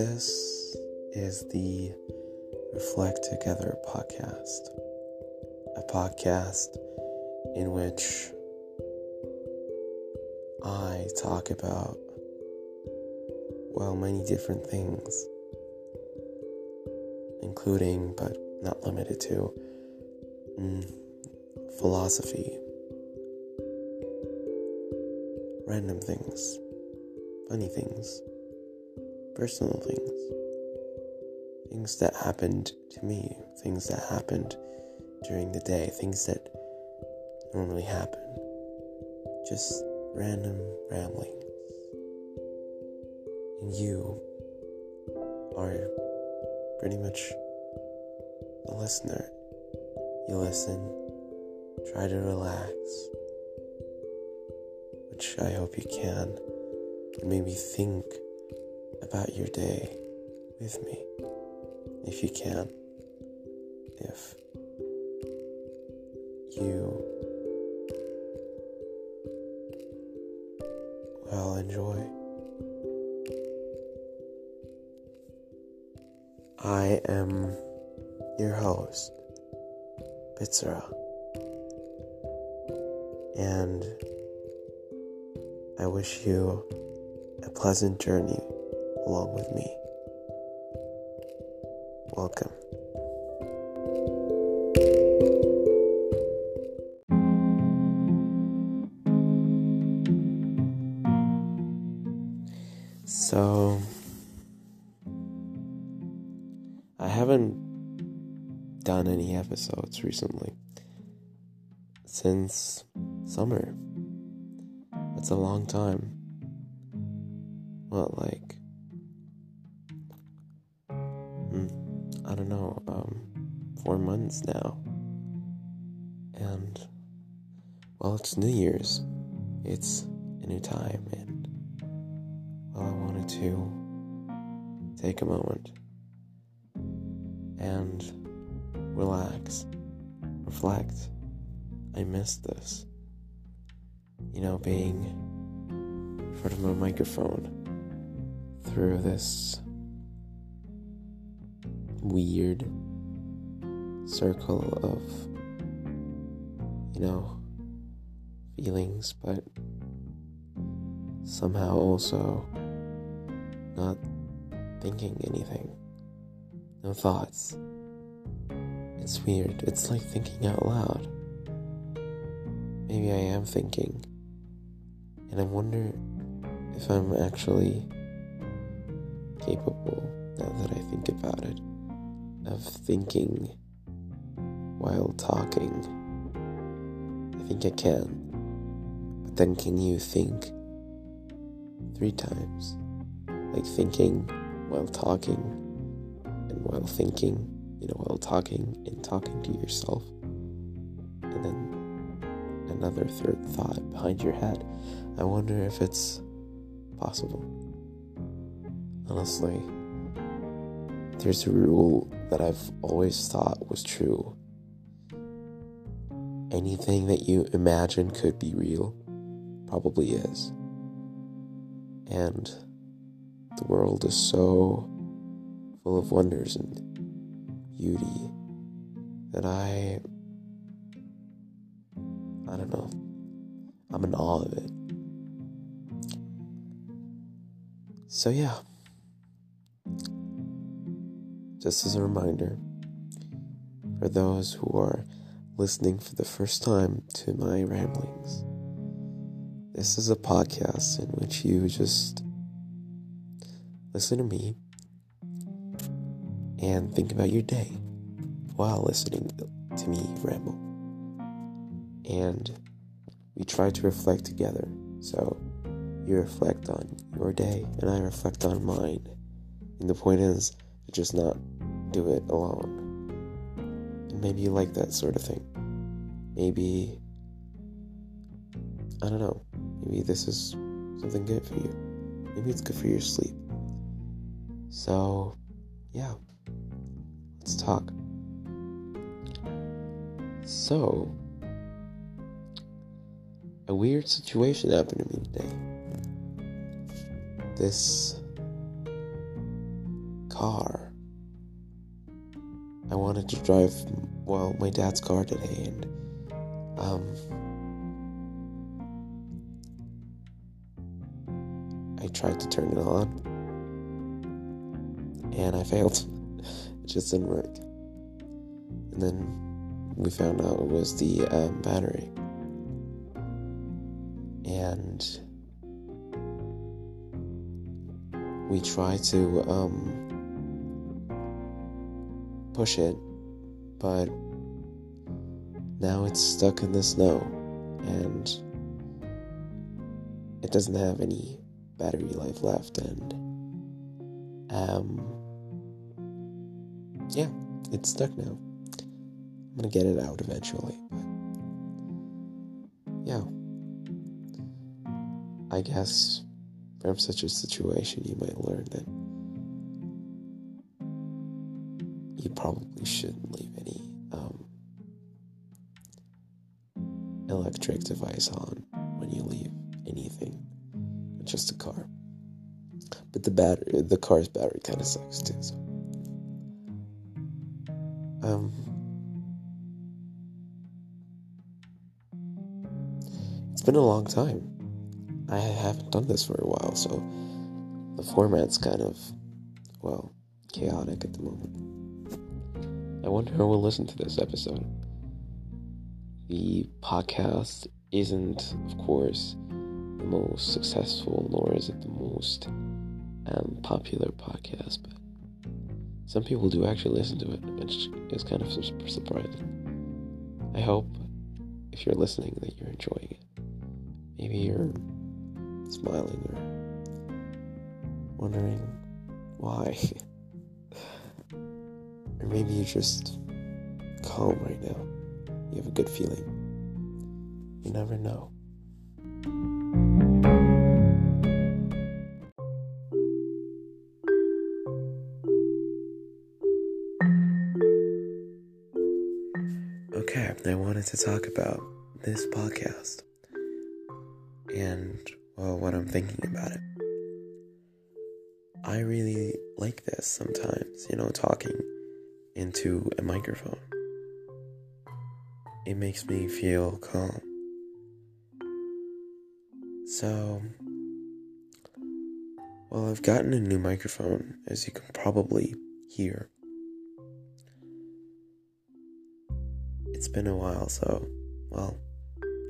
This is the Reflect Together podcast, a podcast in which I talk about, well, many different things, including but not limited to mm, philosophy, random things, funny things, personal things, things that happened to me, things that happened during the day, things that normally happen, just random ramblings. And you are pretty much the listener. You listen, try to relax, which I hope you can, and maybe think about your day with me, if you can. If you, well, enjoy. I am your host, Bitsura, and I wish you a pleasant journey along with me. Welcome. So, I haven't done any episodes recently since summer. That's a long time. What, like, I don't know, um, four months now. And, well, it's New Year's. It's a new time, and, well, I wanted to take a moment and relax, reflect. I missed this. You know, being in front of a microphone through this weird circle of, you know, feelings, but somehow also not thinking anything. No thoughts. It's weird. It's like thinking out loud. Maybe I am thinking. And I wonder if I'm actually capable, now that I think about it, of thinking while talking. I think I can. But then can you think three times? Like thinking while talking and while thinking, you know, while talking and talking to yourself. And then another third thought behind your head. I wonder if it's possible. Honestly, there's a rule that I've always thought was true. Anything that you imagine could be real probably is. And the world is so full of wonders and beauty that I I don't know. I'm in awe of it. So yeah. Just as a reminder for those who are listening for the first time to my ramblings. This is a podcast in which you just listen to me and think about your day while listening to me ramble. And we try to reflect together. So you reflect on your day and I reflect on mine. And the point is just not do it alone. And maybe you like that sort of thing. Maybe, I don't know, maybe this is something good for you. Maybe it's good for your sleep. So, yeah, let's talk. So, a weird situation happened to me today. This car. I wanted to drive, well, my dad's car today, and, um, I tried to turn it on, and I failed. it just didn't work. And then we found out it was the um, battery. And we tried to um, push it, but now it's stuck in the snow and it doesn't have any battery life left and um yeah it's stuck now. I'm gonna get it out eventually but yeah. I guess from such a situation you might learn that you probably shouldn't leave any um, electric device on when you leave anything, just a car. But the battery, the car's battery kind of sucks too. So. Um, it's been a long time. I haven't done this for a while, so the format's kind of, well, chaotic at the moment. I wonder who will listen to this episode. The podcast isn't, of course, the most successful, nor is it the most um, popular podcast, but some people do actually listen to it, which is kind of surprising. I hope if you're listening that you're enjoying it. Maybe you're smiling or wondering why. or maybe you're just calm right now. You have a good feeling. You never know. Okay, I wanted to talk about this podcast and, well, what I'm thinking about it. I really like this sometimes, you know, talking into a microphone. It makes me feel calm. So, well, I've gotten a new microphone, as you can probably hear. It's been a while, so, well,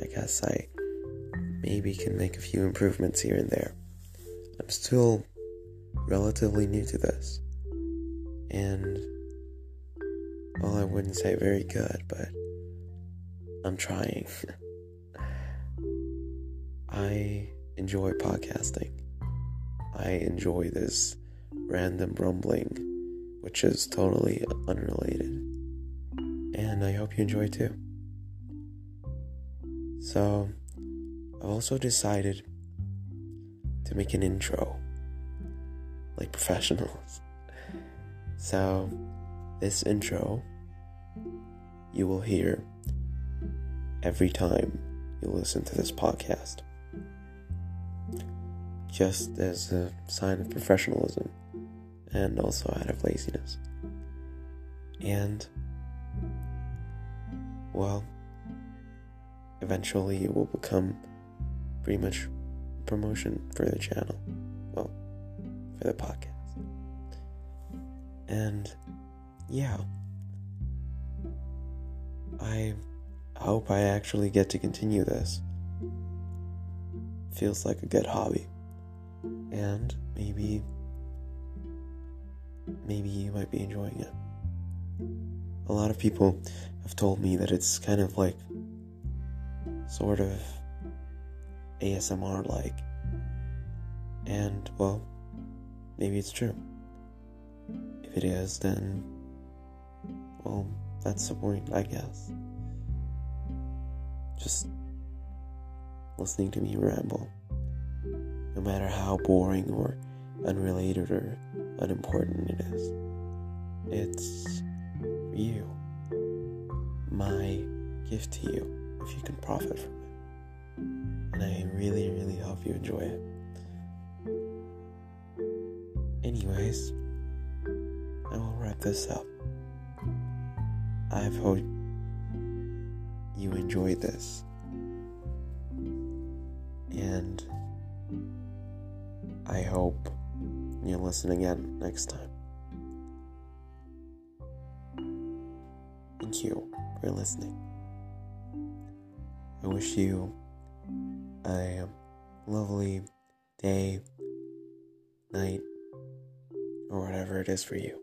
I guess I maybe can make a few improvements here and there. I'm still relatively new to this. And, well, I wouldn't say very good, but I'm trying. I enjoy podcasting. I enjoy this random rumbling, which is totally unrelated. And I hope you enjoy too. So, I've also decided to make an intro like professionals. So, this intro you will hear every time you listen to this podcast. Just as a sign of professionalism and also out of laziness. And, well, eventually it will become pretty much promotion for the channel. Well, for the podcast. And, yeah. I hope I actually get to continue this. Feels like a good hobby. And maybe maybe you might be enjoying it. A lot of people have told me that it's kind of like sort of ASMR like. And well, maybe it's true. If it is, then well, that's the point, I guess just listening to me ramble. No matter how boring or unrelated or unimportant it is, it's you. My gift to you if you can profit from it. And I really, really hope you enjoy it. Anyways, I will wrap this up. I hope you enjoyed this. And I hope you'll listen again next time. Thank you for listening. I wish you a lovely day, night, or whatever it is for you.